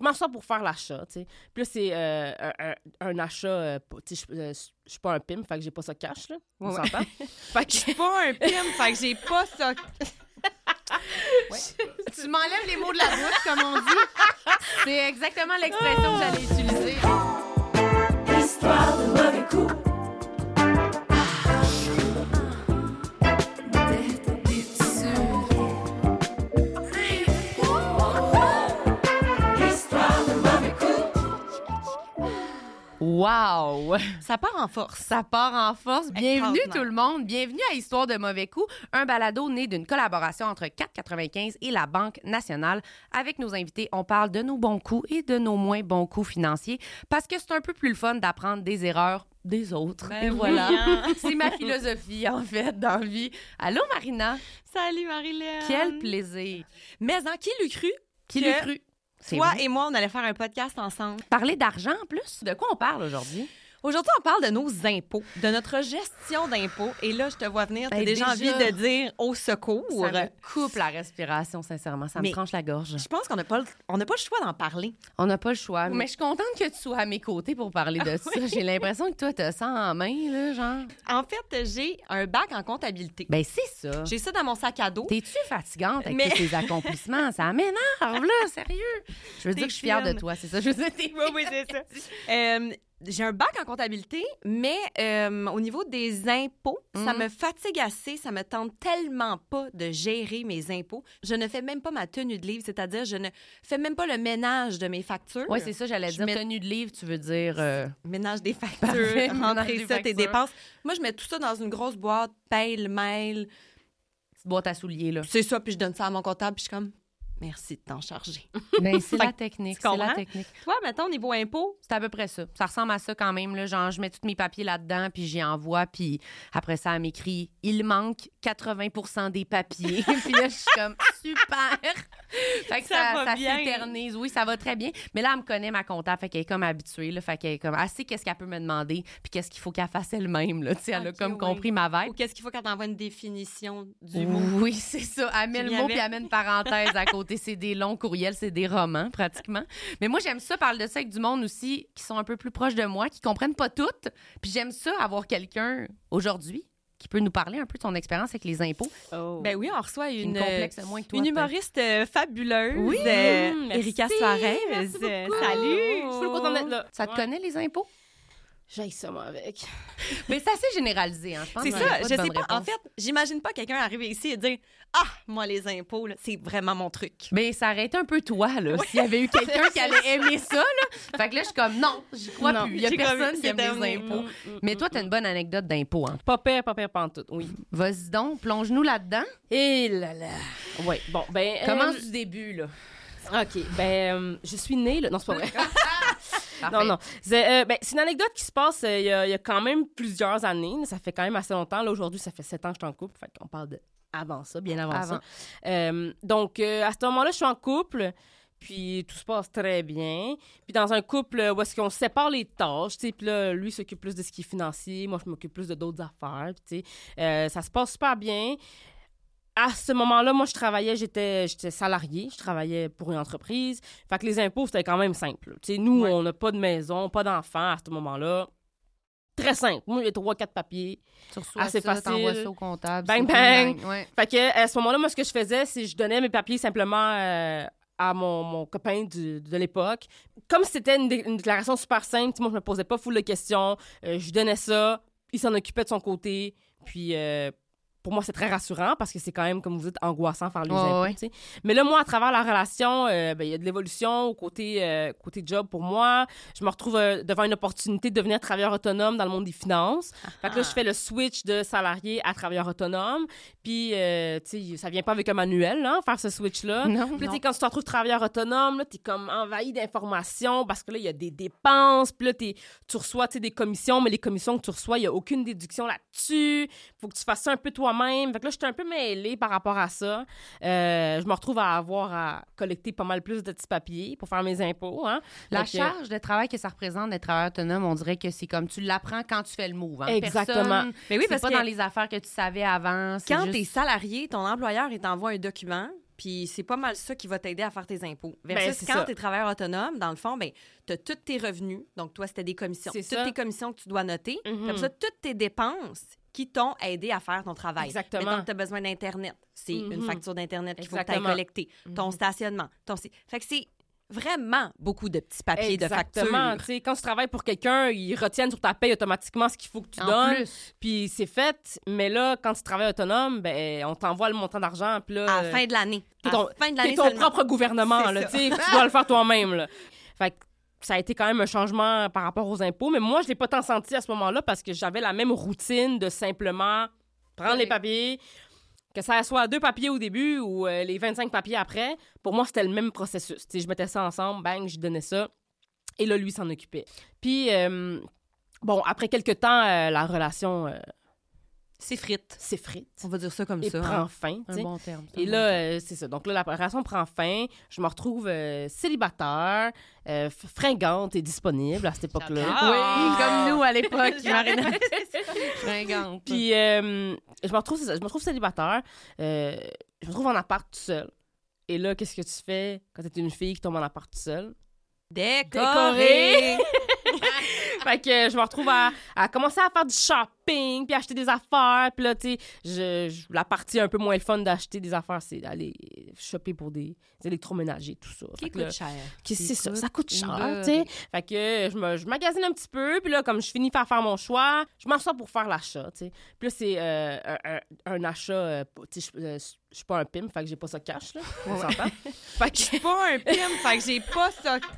je m'en sors pour faire l'achat, tu sais. Puis là, c'est euh, un, achat, euh, tu sais, je euh, je suis pas un pim, fait que j'ai pas ça cash, là. On Ouais, ouais. s'entend? fait que Je suis pas un pim, fait que j'ai pas ça. Ouais. Tu m'enlèves les mots de la bouche, comme on dit. C'est exactement l'expression que j'allais utiliser. Histoire de mauvais coups. Wow! Ça part en force. Ça part en force. Bienvenue tout le monde. Bienvenue à Histoire de mauvais coups, un balado né d'une collaboration entre 4,95 et la Banque nationale. Avec nos invités, on parle de nos bons coups et de nos moins bons coups financiers parce que c'est un peu plus le fun d'apprendre des erreurs des autres. Ben voilà. hein. C'est ma philosophie, en fait, dans la vie. Allô, Marina? Salut Marilyn. Quel plaisir. Mais en qui l'eût cru? Qui l'eût cru? Toi vrai. et moi, on allait faire un podcast ensemble. Parler d'argent en plus? De quoi on parle aujourd'hui? Aujourd'hui, on parle de nos impôts, de notre gestion d'impôts. Et là, je te vois venir, tu as Ben, déjà, déjà. envie de dire au secours. Ça me coupe la respiration, sincèrement. Ça Mais- me tranche la gorge. Je pense qu'on n'a pas, le- on n'a pas le choix d'en parler. On n'a pas le choix. Mais je suis contente que tu sois à mes côtés pour parler de ça. J'ai l'impression que toi, tu as ça en main, là, genre. En fait, j'ai un bac en comptabilité. Ben, c'est ça. J'ai ça dans mon sac à dos. T'es-tu fatigante avec Mais- tous tes accomplissements? Ça m'énerve, là, sérieux. Je veux dire que je suis fière de toi, c'est ça. Je veux dire, t'es Oui, oui, c'est ça. Euh, j'ai un bac en comptabilité, mais euh, au niveau des impôts, ça Mhm. me fatigue assez. Ça me tente tellement pas de gérer mes impôts. Je ne fais même pas ma tenue de livre, c'est-à-dire je ne fais même pas le ménage de mes factures. Oui, c'est ça, j'allais dire. mets- Tenue de livre, tu veux dire. euh, Ménage des factures, rentrer ça, tes dépenses. Moi, je mets tout ça dans une grosse boîte, paye le mail. petite boîte à souliers, là. C'est ça, puis je donne ça à mon comptable, puis je suis comme, merci de t'en charger. Ben, c'est la que technique. C'est la technique. Toi, mettons, au niveau impôts, C'est à peu près ça. Ça ressemble à ça quand même. Là. Genre, je mets tous mes papiers là-dedans, puis j'y envoie, puis après ça, elle m'écrit « Il manque 80% des papiers. » Puis là, je suis comme « Super! » Fait que Ça ça, s'éternise. Oui, ça va très bien. Mais là, elle me connaît, ma comptable, fait qu'elle est comme habituée. Là, fait qu'elle est comme... Elle sait qu'est-ce qu'elle peut me demander, puis qu'est-ce qu'il faut qu'elle fasse elle-même. Là. Sais, Elle a comme oui. compris ma vibe. ou qu'est-ce qu'il faut quand t'envoies une définition du mot? Oui, c'est ça. Elle met le mot puis elle met une parenthèse à côté. C'est des longs courriels, c'est des romans, pratiquement. Mais moi, j'aime ça parler de ça avec du monde aussi qui sont un peu plus proches de moi, qui comprennent pas tout. Puis j'aime ça avoir quelqu'un aujourd'hui qui peut nous parler un peu de son expérience avec les impôts. Oh. Ben oui, on reçoit une, moins que toi. une humoriste euh, fabuleuse, Oui, euh, merci, Erika Suarez. merci Euh, beaucoup. Salut! Je suis contente d'être là. Ça te Ouais. connaît, les impôts? J'aille ça, moi, avec. Mais c'est assez généralisé, hein. Je pense C'est ça, pas je sais pas. En fait, j'imagine pas quelqu'un arriver ici et dire Ah, moi, les impôts, là, c'est vraiment mon truc. Mais ça aurait été un peu toi, là, s'il y avait eu quelqu'un qui allait aimer ça, là. Fait que là, je suis comme, non, j'y crois Non, plus. Il y a personne qui aime les impôts. Mm, mm, Mais mm, toi, t'as une bonne anecdote d'impôts, hein. Pas pire, pas pire, pas en tout, oui. Vas-y donc, plonge-nous là-dedans. Et là là. Ouais, bon, ben. euh, Commence du début, là. OK, ben, euh, je suis née, là. Non, c'est pas vrai. Non, non. C'est euh, ben, c'est une anecdote qui se passe euh, il y, a, il y a quand même plusieurs années. Ça fait quand même assez longtemps. Là, aujourd'hui, ça fait sept ans que je suis en couple. Fait qu'on parle de avant ça, bien avant, Avant. ça. Euh, donc, euh, à ce moment-là, je suis en couple. Puis tout se passe très bien. Puis dans un couple où est-ce qu'on sépare les tâches, tu sais, puis là, lui s'occupe plus de ce qui est financier, moi je m'occupe plus de d'autres affaires, puis tu sais, euh, ça se passe super bien. À ce moment-là, moi je travaillais, j'étais j'étais salarié, je travaillais pour une entreprise. Fait que les impôts c'était quand même simple. Tu sais, nous Ouais. on n'a pas de maison, pas d'enfants à ce moment-là. Très simple. Moi, a trois, quatre papiers. Tu Assez ça, facile. ça au comptable. Bang, bang. Ouais. Fait que à ce moment-là, moi, ce que je faisais, c'est que je donnais mes papiers simplement euh, à mon, mon copain du- de l'époque. Comme c'était une, dé- une déclaration super simple, moi, je me posais pas full de questions. Euh, je donnais ça, il s'en occupait de son côté. Puis euh, pour moi, c'est très rassurant parce que c'est quand même, comme vous dites, angoissant faire les Ouais, impôts. ouais. Mais là, moi, à travers la relation, euh, ben, il y a de l'évolution au côté, euh, côté job pour moi. Je me retrouve euh, devant une opportunité de devenir travailleur autonome dans le monde des finances. Fait que là, je fais le switch de salarié à travailleur autonome. Puis, tu sais, ça vient pas avec un manuel, là, faire ce switch-là. Non, Puis là, quand tu te retrouves travailleur autonome, là, t'es comme envahi d'informations parce que là, il y a des dépenses. Puis là, t'es- tu reçois, tu sais, des commissions, mais les commissions que tu reçois, il y a aucune déduction là-dessus. Faut que tu fasses ça un peu toi-même. Fait que là, j'étais un peu mêlée par rapport à ça. Euh, je me retrouve à avoir à collecter pas mal plus de petits papiers pour faire mes impôts, hein. La Fait que- charge de travail que ça représente d'être travailleur autonome, on dirait que c'est comme tu l'apprends quand tu fais le move. hein. Exactement. Personne- Mais oui, c'est parce pas que dans les affaires que tu savais avant. quand juste- t'es salarié, ton employeur, il t'envoie un document, Puis c'est pas mal ça qui va t'aider à faire tes impôts. Ben, Versus quand tu es travailleur autonome, dans le fond, ben, tu as tous tes revenus. Donc, toi, c'était des commissions. C'est Toutes ça. tes commissions que tu dois noter. Puis après ça, toutes tes dépenses qui t'ont aidé à faire ton travail. Exactement. Mettons que tu as besoin d'Internet. C'est une Mhm. facture d'Internet qu'il faut que tu Exactement. collecter. Ton stationnement. Ton... Fait que c'est vraiment beaucoup de petits papiers Exactement. de Tu factures. sais, quand tu travailles pour quelqu'un, ils retiennent sur ta paye automatiquement ce qu'il faut que tu En donnes. plus. Puis c'est fait. Mais là, quand tu travailles autonome, ben, on t'envoie le montant d'argent. Puis là, À la fin de l'année. t'es ton, fin de ton seulement. propre gouvernement. Là, tu dois le faire toi-même. Fait que ça a été quand même un changement par rapport aux impôts. Mais moi, je l'ai pas tant senti à ce moment-là parce que j'avais la même routine de simplement prendre les papiers, que ça soit deux papiers au début ou euh, les 25 papiers après. Pour moi, c'était le même processus. Tu sais, je mettais ça ensemble, bang, je donnais ça. Et là, lui s'en occupait. Puis, euh, bon, après quelques temps, euh, la relation C'est frites. s'effrite On va dire ça comme et ça. prend hein. fin. tu Un bon terme. Et là, bon euh, c'est ça. Donc là, la relation prend fin. Je me retrouve euh, célibataire, euh, fringante et disponible à cette époque-là. Oui, comme nous à l'époque, Marina. Fringante. Puis euh, je me retrouve, c'est ça, je me retrouve célibataire. euh, je me retrouve en appart tout seul. Et là, qu'est-ce que tu fais quand t'es une fille qui tombe en appart tout seul? Décoré. Fait que je me retrouve à, à commencer à faire du shopping, puis acheter des affaires. Puis là, tu sais, je, je- la partie un peu moins le fun d'acheter des affaires, c'est d'aller shopper pour des électroménagers, tout ça. Qui Fait que là, coûte cher. Qui- C'est ça, coûte ça coûte cher, tu sais. Fait que je, me, je magasine un petit peu, puis là, comme je finis par faire mon choix, je m'assois pour faire l'achat, tu sais. Puis là, c'est euh, un, un- achat, euh, tu sais, je euh, je suis pas un pimp, fait que j'ai pas ça cash, là, on s'entend. fait que Je suis pas un pimp, fait que j'ai pas ça.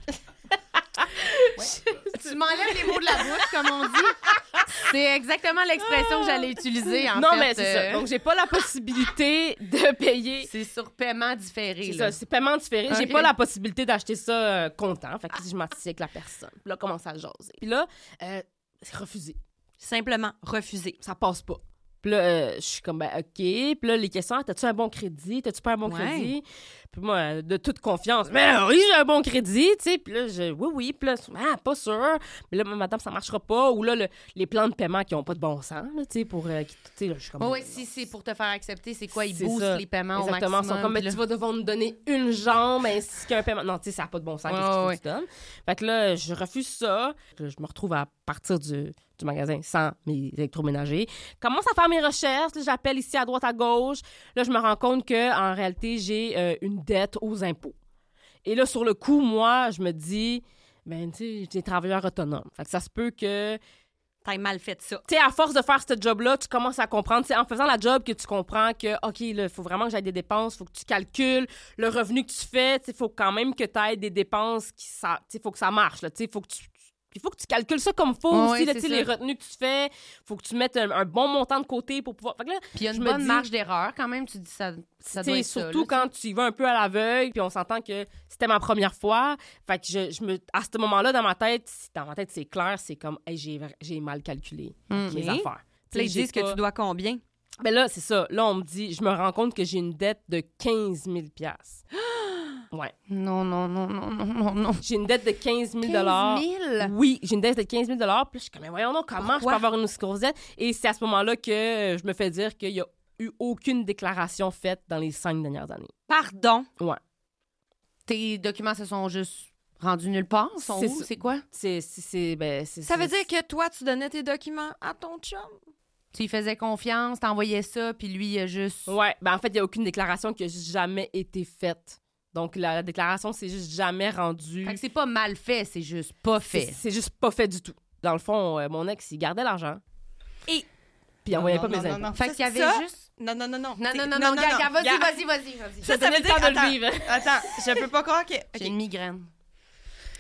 Tu m'enlèves les mots de la bouche, comme on dit. C'est exactement l'expression que j'allais utiliser, en non, fait. mais c'est euh, ça. Donc, j'ai pas la possibilité de payer. C'est sur paiement différé. C'est ça, c'est paiement différé. J'ai pas la possibilité d'acheter ça euh, comptant. Fait que je m'assieds avec la personne. Puis là, commence à jaser. Puis là, euh, c'est refusé. Simplement refusé. ça passe pas. Puis là, euh, je suis comme, ben, OK. Puis là, les questions, Ah, t'as-tu un bon crédit? T'as-tu pas un bon Ouais. crédit? Puis moi, de toute confiance, mais oui, j'ai un bon crédit, tu sais. Puis là, je, oui, oui. Puis là, ah, pas sûr. Mais là, madame, ça marchera pas. Ou là, le- les plans de paiement qui ont pas de bon sens, tu sais, pour. euh, tu sais, là, je suis comme. Oui, si c'est pour te faire accepter, c'est quoi? Ils boostent les paiements Exactement. au Ils sont maximum. comme, mais tu vas devoir nous donner une jambe ainsi qu'un paiement. Non, tu sais, ça n'a pas de bon sens. Ouais, Qu'est-ce ouais, que tu donnes? Fait que là, je refuse ça. Je me retrouve à partir du, du magasin sans mes électroménagers. Commence à faire mes recherches. J'appelle ici à droite, à gauche. Là, je me rends compte que en réalité, j'ai euh, une dette aux impôts. Et là, sur le coup, moi, je me dis, ben, tu sais, j'étais travailleur autonome. Fait que ça se peut que T'as mal fait ça. tu sais, à force de faire ce job-là, tu commences à comprendre. C'est en faisant la job que tu comprends que, OK, il faut vraiment que j'aille des dépenses, il faut que tu calcules le revenu que tu fais. Il faut quand même que tu aies des dépenses qui. Il faut que ça marche. Il faut que tu. Il faut que tu calcules ça comme faut aussi, là, les retenues que tu fais. faut que tu mettes un, un bon montant de côté pour pouvoir. Fait que là, Puis il y a une bonne dis- marge d'erreur quand même. Tu dis ça, doit être surtout quand tu y vas un peu à l'aveugle, puis on s'entend que c'était ma première fois. Fait que je, je me, à ce moment-là, dans ma tête, dans ma tête, c'est clair, c'est comme, hey, j'ai, mal calculé mes affaires. Puis là, ils disent que tu dois combien? Ben là, c'est ça. Là, on me dit, je me rends compte que j'ai une dette de 15 000 Ouais. Non, non, non, non, non, non, non. J'ai une dette de 15 000 15 000? Oui, j'ai une dette de 15 000 Puis là, je suis comme, mais voyons donc, comment je peux avoir une si grosse dette? Et c'est à ce moment-là que je me fais dire qu'il n'y a eu aucune déclaration faite dans les cinq dernières années. Pardon? Ouais. Tes documents se sont juste rendus nulle part? Sont C'est où? C'est quoi? C'est, c'est, ben, c'est- Ça veut dire que toi, tu donnais tes documents à ton chum? Tu lui faisais confiance, t'envoyais ça, puis lui, il a juste... Ouais, ben en fait, il n'y a aucune déclaration qui a jamais été faite. Donc, la déclaration, c'est juste jamais rendue. Fait que c'est pas mal fait, c'est juste pas fait. c'est juste pas fait du tout. Dans le fond, euh, mon ex, il gardait l'argent. Et- Puis il envoyait Non, pas non, mes non, impôts. non. Fait Ça, qu'il y avait ça- juste... Non, non, non, non. Non, C'est- non, non, non, gars, vas-y, vas-y, vas-y, vas-y. Ça ça donnait veut le temps de le vivre. Attends, je peux pas croire que. J'ai OK. une migraine.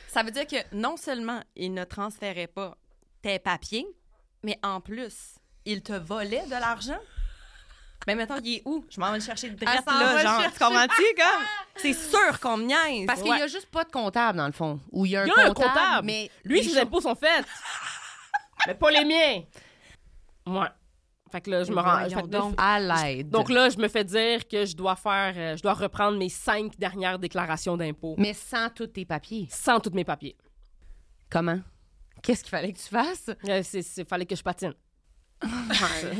Ça veut dire que non seulement il ne transférait pas tes papiers, mais en plus, il te volait de l'argent? Mais maintenant, il est où? Je m'en vais le chercher s'en va là, le genre. chercher. Tu comprends-tu, comme? C'est sûr qu'on me niaise. Parce qu'il y a juste pas de comptable, dans le fond. Ou il y a un Il y a un comptable, mais... Lui, ses impôts sont faits. mais pas les miens. Ouais. Fait que là, je me rends. Fait donc. À l'aide. Donc là, je me fais dire que je dois faire, euh, je dois reprendre mes cinq dernières déclarations d'impôts Mais sans tous tes papiers. sans tous mes papiers. Comment? Qu'est-ce qu'il fallait que tu fasses? Euh, c'est, c'est- fallait que je patine.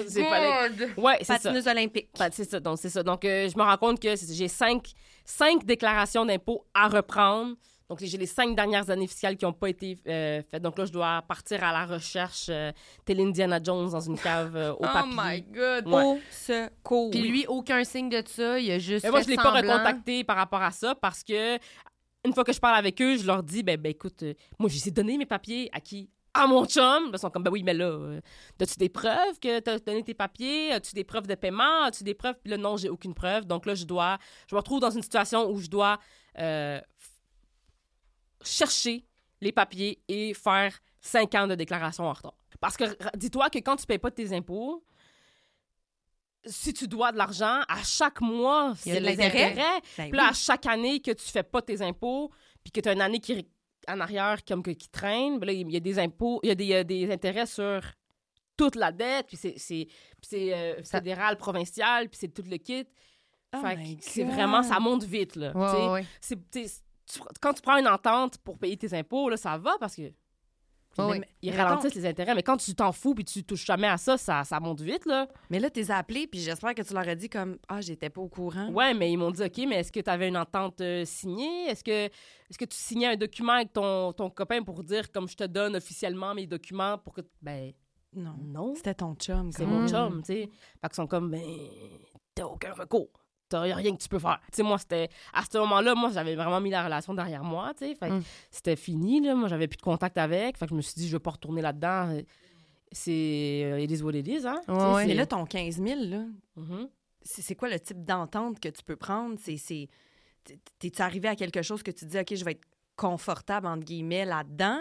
C'est pas les- Ouais, c'est ça. Olympique. C'est ça. Donc, c'est ça. Donc, euh, je me rends compte que j'ai cinq, cinq déclarations d'impôts à reprendre. Donc, j'ai les cinq dernières années fiscales qui n'ont pas été euh, faites. Donc là, je dois partir à la recherche, euh, telle Indiana Jones dans une cave euh, au Oh papier. my God. Ouais. Au secours. Puis lui, aucun signe de ça. Il a juste Mais moi, je l'ai pas recontacté par rapport à ça parce que une fois que je parle avec eux, je leur dis, ben, ben écoute, euh, moi, je les ai donné mes papiers à qui? À mon chum. Ils sont comme, ben oui, mais là, euh, as-tu des preuves que tu as donné tes papiers? As-tu des preuves de paiement? As-tu des preuves? Puis là, non, j'ai aucune preuve. Donc là, je dois, je me retrouve dans une situation où je dois euh, chercher les papiers et faire cinq ans de déclaration en retard. Parce que dis-toi que quand tu payes pas tes impôts, si tu dois de l'argent, à chaque mois, c'est l'intérêt. intérêts. Ben Puis là, à chaque année que tu fais pas tes impôts, puis que tu as une année qui en arrière comme que, qui traîne, ben là, il y a des impôts, il y a des, euh, des intérêts sur toute la dette, puis c'est, euh, fédéral, provincial, puis c'est tout le kit. Oh c'est vraiment, ça monte vite, là. Ouais, tu- quand tu prends une entente pour payer tes impôts, là, ça va parce que Ouais. ils ralentissent les intérêts. Mais quand tu t'en fous puis tu touches jamais à ça, ça, ça monte vite, là. Mais là, t'es appelé, puis j'espère que tu leur as dit comme Ah, j'étais pas au courant. Ouais, mais ils m'ont dit, OK, mais est-ce que tu avais une entente euh, signée? Est-ce que, est que tu signais un document avec ton, ton copain pour dire, comme je te donne officiellement mes documents pour que... Ben, Non. non, C'était ton chum. c'est mon chum, tu sais. Fait qu'ils sont comme, ben, t'as aucun recours. T'as rien que tu peux faire. Tu sais, moi, c'était... À ce moment-là, moi, j'avais vraiment mis la relation derrière moi, tu sais. Mm. c'était fini, là. Moi, j'avais plus de contact avec. Fait que je me suis dit, je veux pas retourner là-dedans. C'est... euh, it is what it is, hein? Ouais, ouais. Mais là, ton 15 000, là, Mhm. c'est c'est quoi le type d'entente que tu peux prendre? C'est. c'est- t'es- T'es-tu arrivé à quelque chose que tu dis, OK, je vais être confortable, entre guillemets, là-dedans?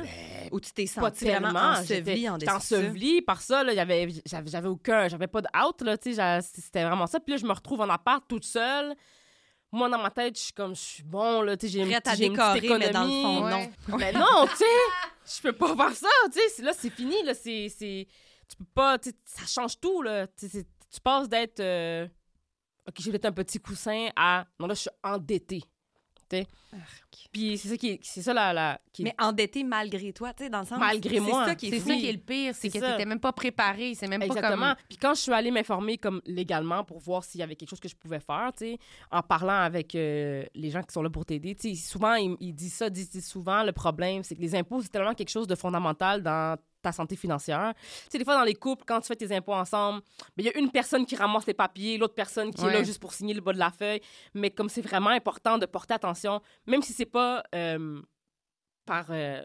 ou tu t'es Ben, senti vraiment tellement. enseveli en dessous ensevelie par ça. Là, j'avais, j'avais, j'avais aucun... J'avais pas de out, là, tu sais. C'était vraiment ça. Puis là, je me retrouve en appart toute seule. Moi, dans ma tête, je suis comme... Je suis bon, là, tu sais, j'ai une, j'ai une petite décorer, mais dans le économie. fond, Ouais. non. Mais non, tu sais, je peux pas faire ça, tu sais. Là, c'est fini, là, c'est... c'est- Tu peux pas... tu sais, Ça change tout, là. Tu sais, tu passes d'être... euh, OK, j'ai peut-être un petit coussin à... Non, là, je suis endettée. Tu. Puis c'est ça qui est... C'est ça, la... la qui est- Mais endetté malgré toi, tu sais, dans le sens. Malgré moi. C'est ça qui est C'est ça qui est le pire, c'est que ça. t'étais même pas préparé. C'est même Exactement. pas Puis quand je suis allée m'informer comme légalement pour voir s'il y avait quelque chose que je pouvais faire, tu sais, en parlant avec euh, les gens qui sont là pour t'aider, tu sais, souvent ils, ils disent ça, disent, disent souvent le problème, c'est que les impôts c'est tellement quelque chose de fondamental dans ta santé financière. Tu sais, des fois dans les couples, quand tu fais tes impôts ensemble, ben, il y a une personne qui ramasse les papiers, l'autre personne qui est là juste pour signer le bas de la feuille. Mais comme c'est vraiment important de porter attention, même si c'est pas euh, par euh,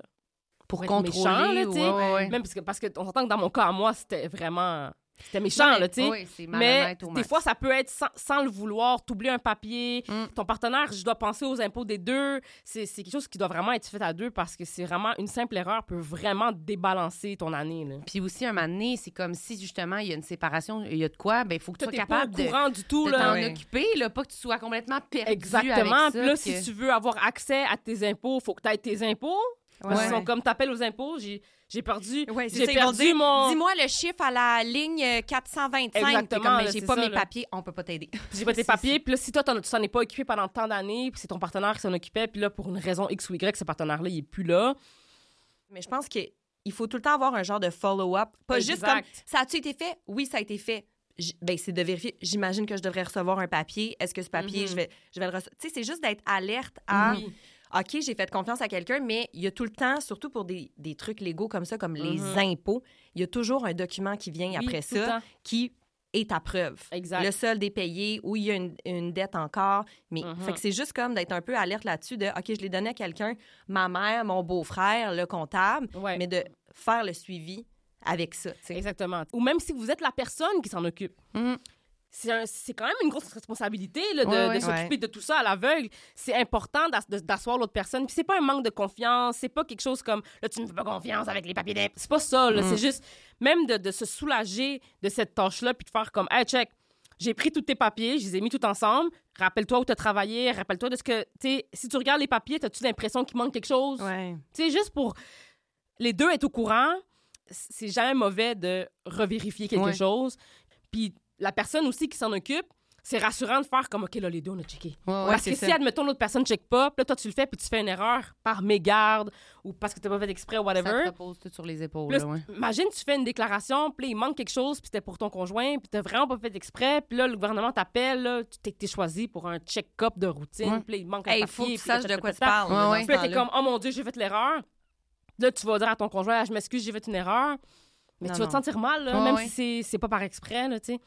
pour contrôler. méchant, là, ouais, ouais. même parce que parce que on s'entend que dans mon cas à moi c'était vraiment c'était méchant là tu sais. c'est mais des fois ça peut être sans, sans le vouloir t'oublies un papier. Mm. ton partenaire je dois penser aux impôts des deux. C'est quelque chose qui doit vraiment être fait à deux parce que c'est vraiment une simple erreur peut vraiment débalancer ton année là. Puis aussi, un moment donné, c'est comme si justement il y a une séparation, il y a de quoi, ben il faut que tu sois t'es pas au capable de, courant du tout de t'en occuper, là, pas que tu sois complètement perdu exactement avec ça. puis là que- si tu veux avoir accès à tes impôts faut que tu aies tes impôts Ouais. sont comme t'appelles aux impôts j'ai j'ai perdu Ouais, j'ai ils perdu dire, mon Dis-moi le chiffre à la ligne euh, 425. T'es Exactement, comme, mais là, j'ai pas ça, mes là. papiers, on peut pas t'aider. J'ai pas tes papiers. Puis là, si toi, t'en- tu t'en es pas occupé pendant tant d'années, puis c'est ton partenaire qui s'en occupait, puis là, pour une raison X ou Y, ce partenaire-là, il est plus là. Mais je pense qu'il faut tout le temps avoir un genre de follow-up. Pas juste comme ça a-tu été fait? Oui, ça a été fait. Ben, c'est de vérifier. J'imagine que je devrais recevoir un papier. Est-ce que ce papier, Mhm. je, vais, je vais le recevoir? Tu sais, c'est juste d'être alerte à Oui. OK, j'ai fait confiance à quelqu'un, mais il y a tout le temps, surtout pour des, des trucs légaux comme ça, comme les Mhm. impôts, il y a toujours un document qui vient Oui, après ça qui est ta preuve. Exact. Le solde est payé ou il y a une, une dette encore. Mais Mhm. fait que c'est juste comme d'être un peu alerte là-dessus de OK, je l'ai donné à quelqu'un, ma mère, mon beau-frère, le comptable, Ouais. mais de faire le suivi avec ça. Exactement. Ou même si vous êtes la personne qui s'en occupe. Mhm. Un- c'est quand même une grosse responsabilité là, de, s'occuper Ouais. de tout ça à l'aveugle. C'est important d'asseoir l'autre personne. Puis c'est pas un manque de confiance. C'est pas quelque chose comme là, tu me fais pas confiance avec les papiers d'impôt. C'est pas ça. là. Mm. C'est juste même de, de se soulager de cette tâche-là puis de faire comme, hey, check, j'ai pris tous tes papiers, je les ai mis tout ensemble. Rappelle-toi où tu as travaillé. Rappelle-toi de ce que. Tu si tu regardes les papiers, as-tu l'impression qu'il manque quelque chose? Ouais. Tu sais, juste pour les deux être au courant, c'est jamais mauvais de revérifier quelque Ouais. chose. Puis la personne aussi qui s'en occupe, c'est rassurant de faire comme, OK, là, les deux, on a checké. Ouais, ouais, parce que ça. si, admettons, l'autre personne ne check pas, puis là, toi, tu le fais, puis tu fais une erreur par mégarde ou parce que tu pas fait exprès ou Ça whatever. te repose tout sur les épaules. Là, ouais. Imagine, tu fais une déclaration, puis il manque quelque chose, puis c'était pour ton conjoint, puis t'as vraiment pas fait exprès, puis là, le gouvernement t'appelle, là, tu t'es t'es choisi pour un check-up de routine, Ouais. puis il manque un Hey, papier. faut que tu saches de quoi tu parles. Puis là, t'es comme, oh mon Dieu, j'ai fait l'erreur. Là, tu vas dire à ton conjoint, Ah, je m'excuse, j'ai fait une erreur. Mais Non, tu vas non. te sentir mal, là, même ouais. si c'est- c'est pas par exprès, là, tu sais.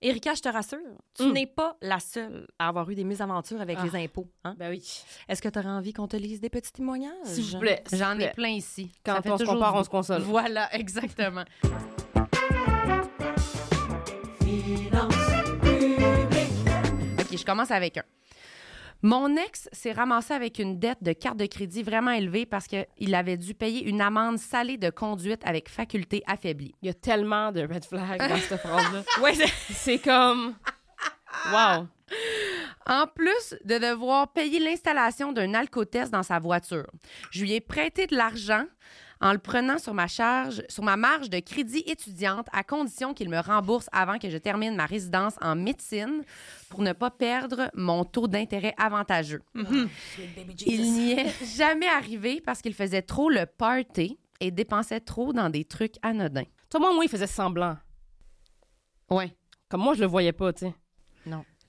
Erika, je te rassure, tu Mm. n'es pas la seule à avoir eu des mésaventures avec Ah. les impôts. hein? Ben oui. Est-ce que tu aurais envie qu'on te lise des petits témoignages? S'il vous plaît. J'en ai plein ici. Quand Ça fait on se compare, on se console. Voilà, exactement. Finance publique. OK, je commence avec un. Mon ex s'est ramassé avec une dette de carte de crédit vraiment élevée parce qu'il avait dû payer une amende salée de conduite avec faculté affaiblie. Il y a tellement de red flags dans cette phrase-là. Ouais, c'est- comme. Wow. En plus de devoir payer l'installation d'un alcotest dans sa voiture, je lui ai prêté de l'argent en le prenant sur ma charge, sur ma marge de crédit étudiante à condition qu'il me rembourse avant que je termine ma résidence en médecine pour ne pas perdre mon taux d'intérêt avantageux. Il n'y est jamais arrivé parce qu'il faisait trop le party et dépensait trop dans des trucs anodins. Toi, moi, moi, il faisait semblant. Ouais. Comme moi, je le voyais pas, tu sais.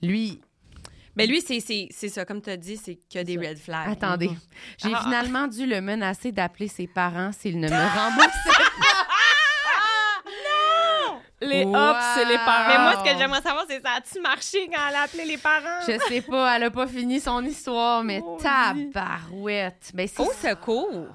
Lui, Mais lui, c'est- c'est c'est ça, comme tu as dit, c'est que des red flags. attendez, j'ai Ah. finalement dû le menacer d'appeler ses parents s'il ne me remboursait Les Wow. hops, c'est les parents. Mais moi, ce que j'aimerais savoir, c'est ça a-tu marché quand elle a appelé les parents? Je sais pas, elle a pas fini son histoire, mais Oh, tabarouette. Ben, Au secours!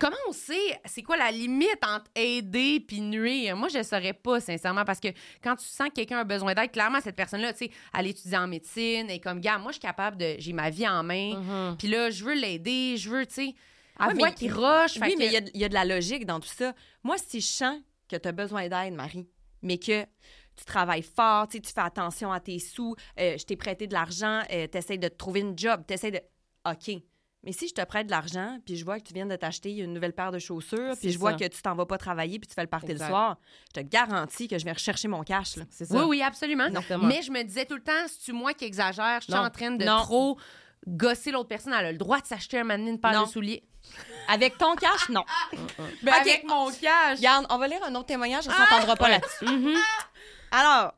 Comment on sait c'est quoi la limite entre aider puis nuire? Moi, je saurais pas, sincèrement, parce que quand tu sens que quelqu'un a besoin d'aide, clairement, cette personne-là, tu sais, elle étudie en médecine et comme, gars, moi, je suis capable de. J'ai ma vie en main, Mhm. puis là, je veux l'aider, je veux, tu sais. Elle Ouais, voit qu'il rush. fait Oui, que- mais il y a de- il y, a de la logique dans tout ça. Moi, si je sens que tu as besoin d'aide, Marie, mais que tu travailles fort, tu fais attention à tes sous, euh, je t'ai prêté de l'argent, tu essaies de te trouver une job, tu essaies de... OK. Mais si je te prête de l'argent, puis je vois que tu viens de t'acheter une nouvelle paire de chaussures, puis je vois que tu t'en vas pas travailler, puis tu fais le party Exact. le soir, je te garantis que je vais rechercher mon cash. Là. C'est ça. Oui, oui, absolument. Exactement. Mais je me disais tout le temps, c'est-tu moi qui exagère? Je suis en train de Non. trop gosser l'autre personne. Elle a le droit de s'acheter un moment donné, une paire Non. de souliers. Avec ton cash, non. Avec mon cash. Regarde, on va lire un autre témoignage, on s'entendra pas là-dessus. Mhm. Alors,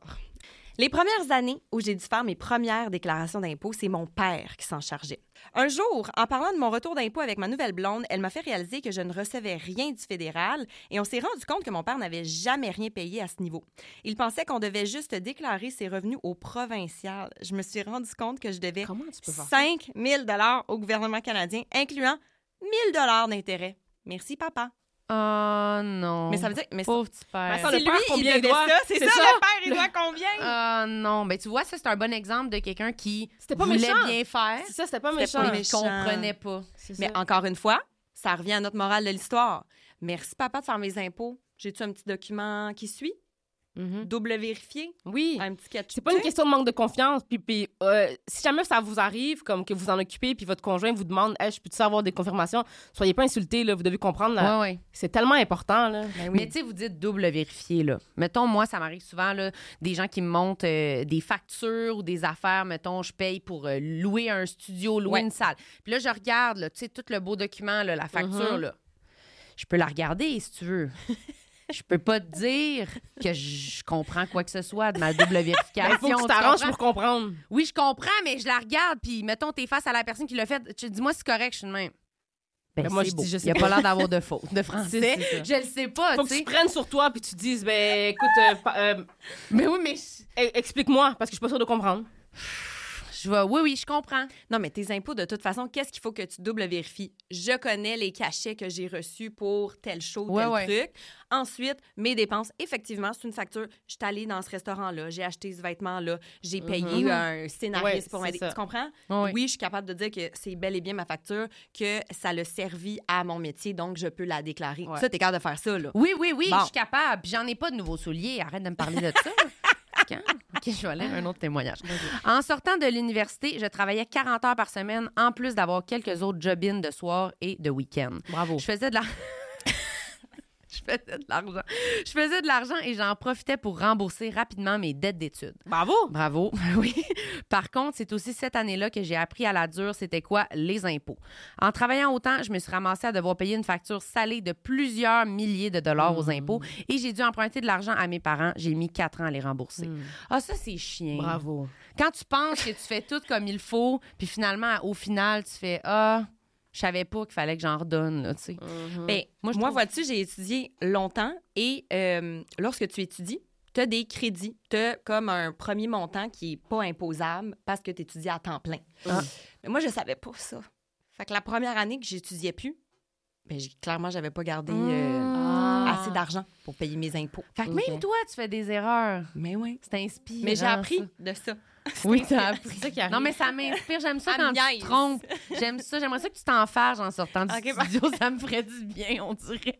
les premières années où j'ai dû faire mes premières déclarations d'impôts, c'est mon père qui s'en chargeait. Un jour, en parlant de mon retour d'impôt avec ma nouvelle blonde, elle m'a fait réaliser que je ne recevais rien du fédéral et on s'est rendu compte que mon père n'avait jamais rien payé à ce niveau. Il pensait qu'on devait juste déclarer ses revenus au provincial. Je me suis rendu compte que je devais Comment tu peux faire ça? 5 000 au gouvernement canadien, incluant 1 000 d'intérêt. Merci, papa. Oh non. Mais ça veut dire... Mais Pauvre petit père. Mais ça, c'est le père, lui, combien il doit? ça? C'est C'est ça, ça. le père, il doit combien? Ah non, ben tu vois, ça c'est un bon exemple de quelqu'un qui C'était pas voulait méchant. bien faire, C'est ça, c'était pas méchant. pas mais méchant. comprenait pas. Mais ça. encore une fois, ça revient à notre morale de l'histoire. Merci, papa, de faire mes impôts. J'ai-tu un petit document qui suit? Mhm. Double vérifié? Oui. Un petit ketchup? C'est pas une question de manque de confiance. Puis, puis, euh, si jamais ça vous arrive, comme que vous en occupez, puis votre conjoint vous demande hey, Je peux-tu avoir des confirmations? Soyez pas insultés, là. Vous devez comprendre. là. Ouais, ouais. C'est tellement important. Là. Ben Mais tu sais, vous dites double vérifié, là. Mettons, moi, ça m'arrive souvent, là, des gens qui me montrent euh, des factures ou des affaires. Mettons, je paye pour euh, louer un studio, louer Ouais. une salle. Puis là, je regarde, là, tu sais, tout le beau document, là, la facture, Mhm. là. Je peux la regarder, si tu veux. Je peux pas te dire que je comprends quoi que ce soit de ma double vérification. Il faut que tu t'arranges pour comprendre. Oui, je comprends, mais je la regarde, puis mettons, t'es face à la personne qui l'a fait. Tu dis-moi si c'est correct, je suis de même. Ben, Ben, moi, je beau. dis, je Il n'y a pas. l'air d'avoir de faute de français. Je le sais pas, Faut tu que tu prennes sur toi, puis tu te dises Ben, écoute, euh, pa- euh, Mais oui, mais e- explique-moi, parce que je suis pas sûre de comprendre. Je vais. Oui, oui, je comprends. Non, mais tes impôts, de toute façon, qu'est-ce qu'il faut que tu double vérifies? Je connais les cachets que j'ai reçus pour tel show, tel ouais. truc. Ensuite, mes dépenses, effectivement, c'est une facture. Je suis allée dans ce restaurant-là, j'ai acheté ce vêtement-là, j'ai payé Mhm. un scénariste Ouais, pour m'aider. Tu comprends? Oui, je suis capable de dire que c'est bel et bien ma facture, que ça l'a servi à mon métier, donc je peux la déclarer. Ça, t'es capable de faire ça, là. Oui, oui, oui, Bon. je suis capable. Puis J'en ai pas de nouveaux souliers. Arrête de me parler de ça. Quand? OK, je vais aller à un autre témoignage. En sortant de l'université, je travaillais 40 heures par semaine, en plus d'avoir quelques autres job-ins de soir et de week-end. Bravo. Je faisais de la... je faisais de l'argent. Je faisais de l'argent et j'en profitais pour rembourser rapidement mes dettes d'études. Bravo! Bravo, oui. Par contre, c'est aussi cette année-là que j'ai appris à la dure c'était quoi? Les impôts. En travaillant autant, je me suis ramassée à devoir payer une facture salée de plusieurs milliers de dollars aux impôts et j'ai dû emprunter de l'argent à mes parents. J'ai mis quatre ans à les rembourser. Ah, ça, c'est chiant. Bravo. Quand tu penses que tu fais tout comme il faut, puis finalement, au final, tu fais Ah, je savais pas qu'il fallait que j'en redonne, là, tu sais. Ben, Moi, moi, trouve- vois-tu, j'ai étudié longtemps et euh, lorsque tu étudies, tu as des crédits. Tu as comme un premier montant qui n'est pas imposable parce que tu étudies à temps plein. Ah. Mais moi, je savais pas ça. Fait que la première année que j'étudiais plus, ben, j'ai- clairement, j'avais pas gardé euh, Ah. Assez d'argent pour payer mes impôts. Fait que même toi, tu fais des erreurs. Mais oui. C'est inspirant. Mais j'ai appris ça. de ça. Oui, t'as appris. Ça qui arrive. Non, mais ça m'inspire. J'aime ça quand tu te trompes. J'aime ça. J'aimerais ça que tu t'enfarges en sortant du Ok, studio. Ça me ferait du bien, on dirait.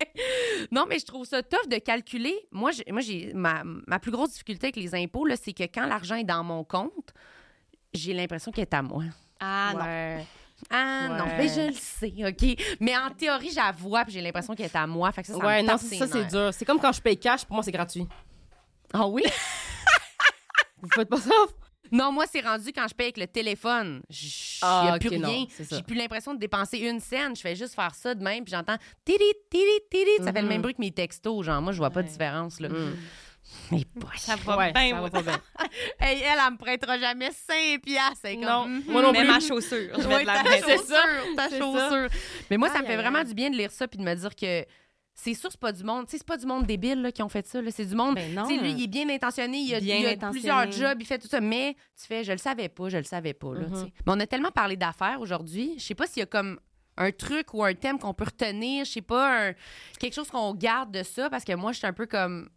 Non, mais je trouve ça tough de calculer. Moi, j'ai, moi, j'ai ma, ma plus grosse difficulté avec les impôts, là, c'est que quand l'argent est dans mon compte, j'ai l'impression qu'il est à moi. Ah non. Ouais. Ah non, mais je le sais, OK? Mais en théorie, j'avoue, puis j'ai l'impression qu'il est à moi. Fait que ça, ça Ouais, me non, ça, c'est dur. C'est comme quand je paye cash, pour moi, c'est gratuit. Ah oui? Vous faites pas ça? Non, moi, c'est rendu quand je paye avec le téléphone. Il n'y Ah, a plus rien. J'ai plus l'impression de dépenser une scène. Je fais juste faire ça de même, puis j'entends tiri, tiri, tiri. Ça fait le Mhm. même bruit que mes textos. Genre, moi, je vois pas de différence. Là. Mm. Mais boy. Ça va Ouais, bien. ça va pas bien. Hey, elle, elle me prêtera jamais 5 piastres. Comme, Non, moi non Mais plus. ma chaussure, je vais Ouais, te la ta chaussure, ça. ta C'est chaussure. Mais moi, ça me fait vraiment du bien de lire ça puis de me dire que c'est sûr, c'est pas du monde. Tu sais, c'est pas du monde débile là, qui ont fait ça. là. C'est du monde. Ben non. Tu sais, lui, il est bien intentionné, il a, Bien il a intentionné. plusieurs jobs, il fait tout ça. Mais tu fais, je le savais pas, je le savais pas. Là, Mhm. sais. Mais on a tellement parlé d'affaires aujourd'hui. Je sais pas s'il y a comme un truc ou un thème qu'on peut retenir. Je sais pas, un- quelque chose qu'on garde de ça parce que moi, je suis un peu comme.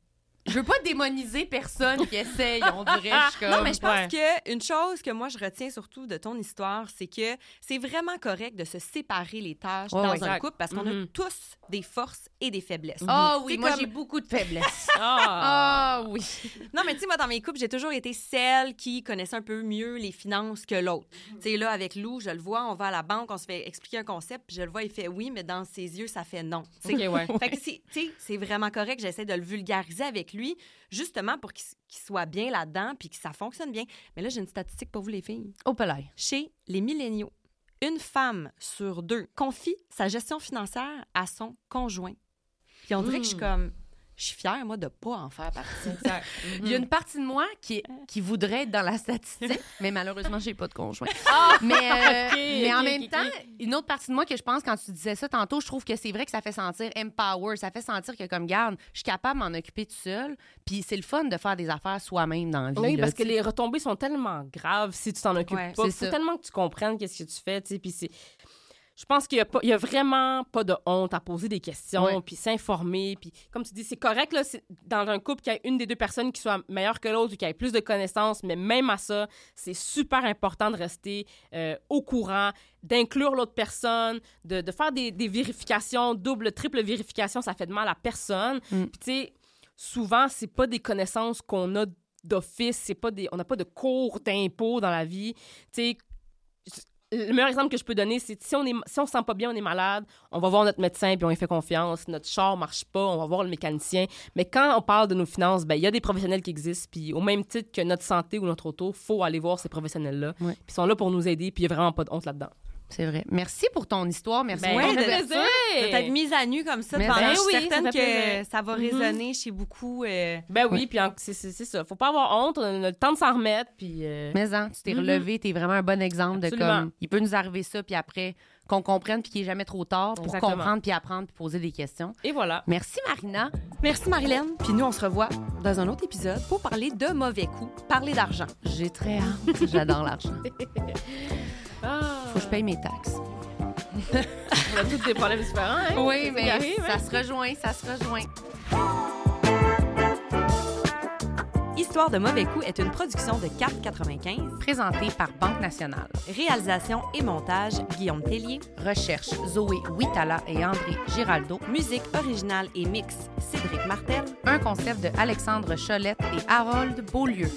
Je veux pas démoniser personne qui essaye, on dirait. Je comme. Non, mais je pense Ouais. que une chose que moi je retiens surtout de ton histoire, c'est que c'est vraiment correct de se séparer les tâches dans un couple parce qu'on a Mhm. tous des forces et des faiblesses. Ah oui, moi, comme- j'ai beaucoup de faiblesses. Ah! Ah oui. Non, mais tu sais, moi, dans mes couples, j'ai toujours été celle qui connaissait un peu mieux les finances que l'autre. Tu sais, là, avec Lou, je le vois, on va à la banque, on se fait expliquer un concept, puis je le vois, il fait oui, mais dans ses yeux, ça fait non. Tu sais. OK, ouais. Fait que, c'est- tu sais, c'est vraiment correct. J'essaie de le vulgariser avec lui, justement pour qu'il soit bien là-dedans, puis que ça fonctionne bien. Mais là, j'ai une statistique pour vous, les filles. Au palais. Chez les milléniaux, une femme sur deux confie sa gestion financière à son conjoint. Puis on dirait que je suis comme, je suis fière, moi, de pas en faire partie. Il y a une partie de moi qui, qui voudrait être dans la statistique, mais malheureusement, j'ai pas de conjoint. Ah! Mais, euh, mais en même temps, une autre partie de moi que je pense, quand tu disais ça tantôt, je trouve que c'est vrai que ça fait sentir empower. Ça fait sentir que, comme, garde, je suis capable de m'en occuper tout seul. Puis c'est le fun de faire des affaires soi-même dans la vie. Oui, là, parce que les retombées sont tellement graves si tu t'en occupes Ouais, pas. c'est Faut ça. tellement que tu comprennes qu'est-ce que tu fais, puis c'est... Je pense qu'il y a, vraiment pas de honte à poser des questions, Ouais. puis s'informer, puis comme tu dis, c'est correct là, dans un couple qu'il y ait une des deux personnes qui soit meilleure que l'autre ou qui ait plus de connaissances, mais même à ça, c'est super important de rester euh, au courant, d'inclure l'autre personne, de, de faire des, des vérifications, double, triple vérification, ça fait de mal à personne. Mm. Puis tu sais, souvent, c'est pas des connaissances qu'on a d'office, c'est pas des, on n'a pas de cours d'impôt dans la vie. Tu sais, le meilleur exemple que je peux donner, c'est si on est, si on se sent pas bien, on est malade, on va voir notre médecin puis on lui fait confiance. Notre char marche pas, on va voir le mécanicien. Mais quand on parle de nos finances, ben il y a des professionnels qui existent. Puis au même titre que notre santé ou notre auto, faut aller voir ces professionnels-là. Ouais. Puis ils sont là pour nous aider. Puis il y a vraiment pas de honte là-dedans. C'est vrai. Merci pour ton histoire. Merci Ben, pour ton de- t'être mise à nu comme ça, Mais pendant- ben je suis oui, ça certaine fait que plaisir. ça va Mhm. résonner chez beaucoup. euh, Ben oui, puis c'est c'est- c'est ça. Faut pas avoir honte. On a le temps de s'en remettre. Puis euh, Mais hein, tu t'es Mhm. relevé, t'es vraiment un bon exemple de comme il peut nous arriver ça, puis après qu'on comprenne, puis qu'il n'est jamais trop tard pour Exactement. comprendre, puis apprendre, puis poser des questions. et voilà. Merci Marina. Merci Marilyn. Puis nous, on se revoit dans un autre épisode pour parler de mauvais coups, parler d'argent. J'ai très hâte. J'adore l'argent. Ah. Je paye mes taxes. On a tous des problèmes différents. Hein? Oui, mais arrive, hein? ça se rejoint, ça se rejoint. Histoire de mauvais coups est une production de 4,95. Présenté par Banque Nationale. Réalisation et montage, Guillaume Tellier. Recherche Zoé Huitala et André Giraldo. Musique originale et mix, Cédric Martel. Un concept de Alexandre Cholette et Harold Beaulieu.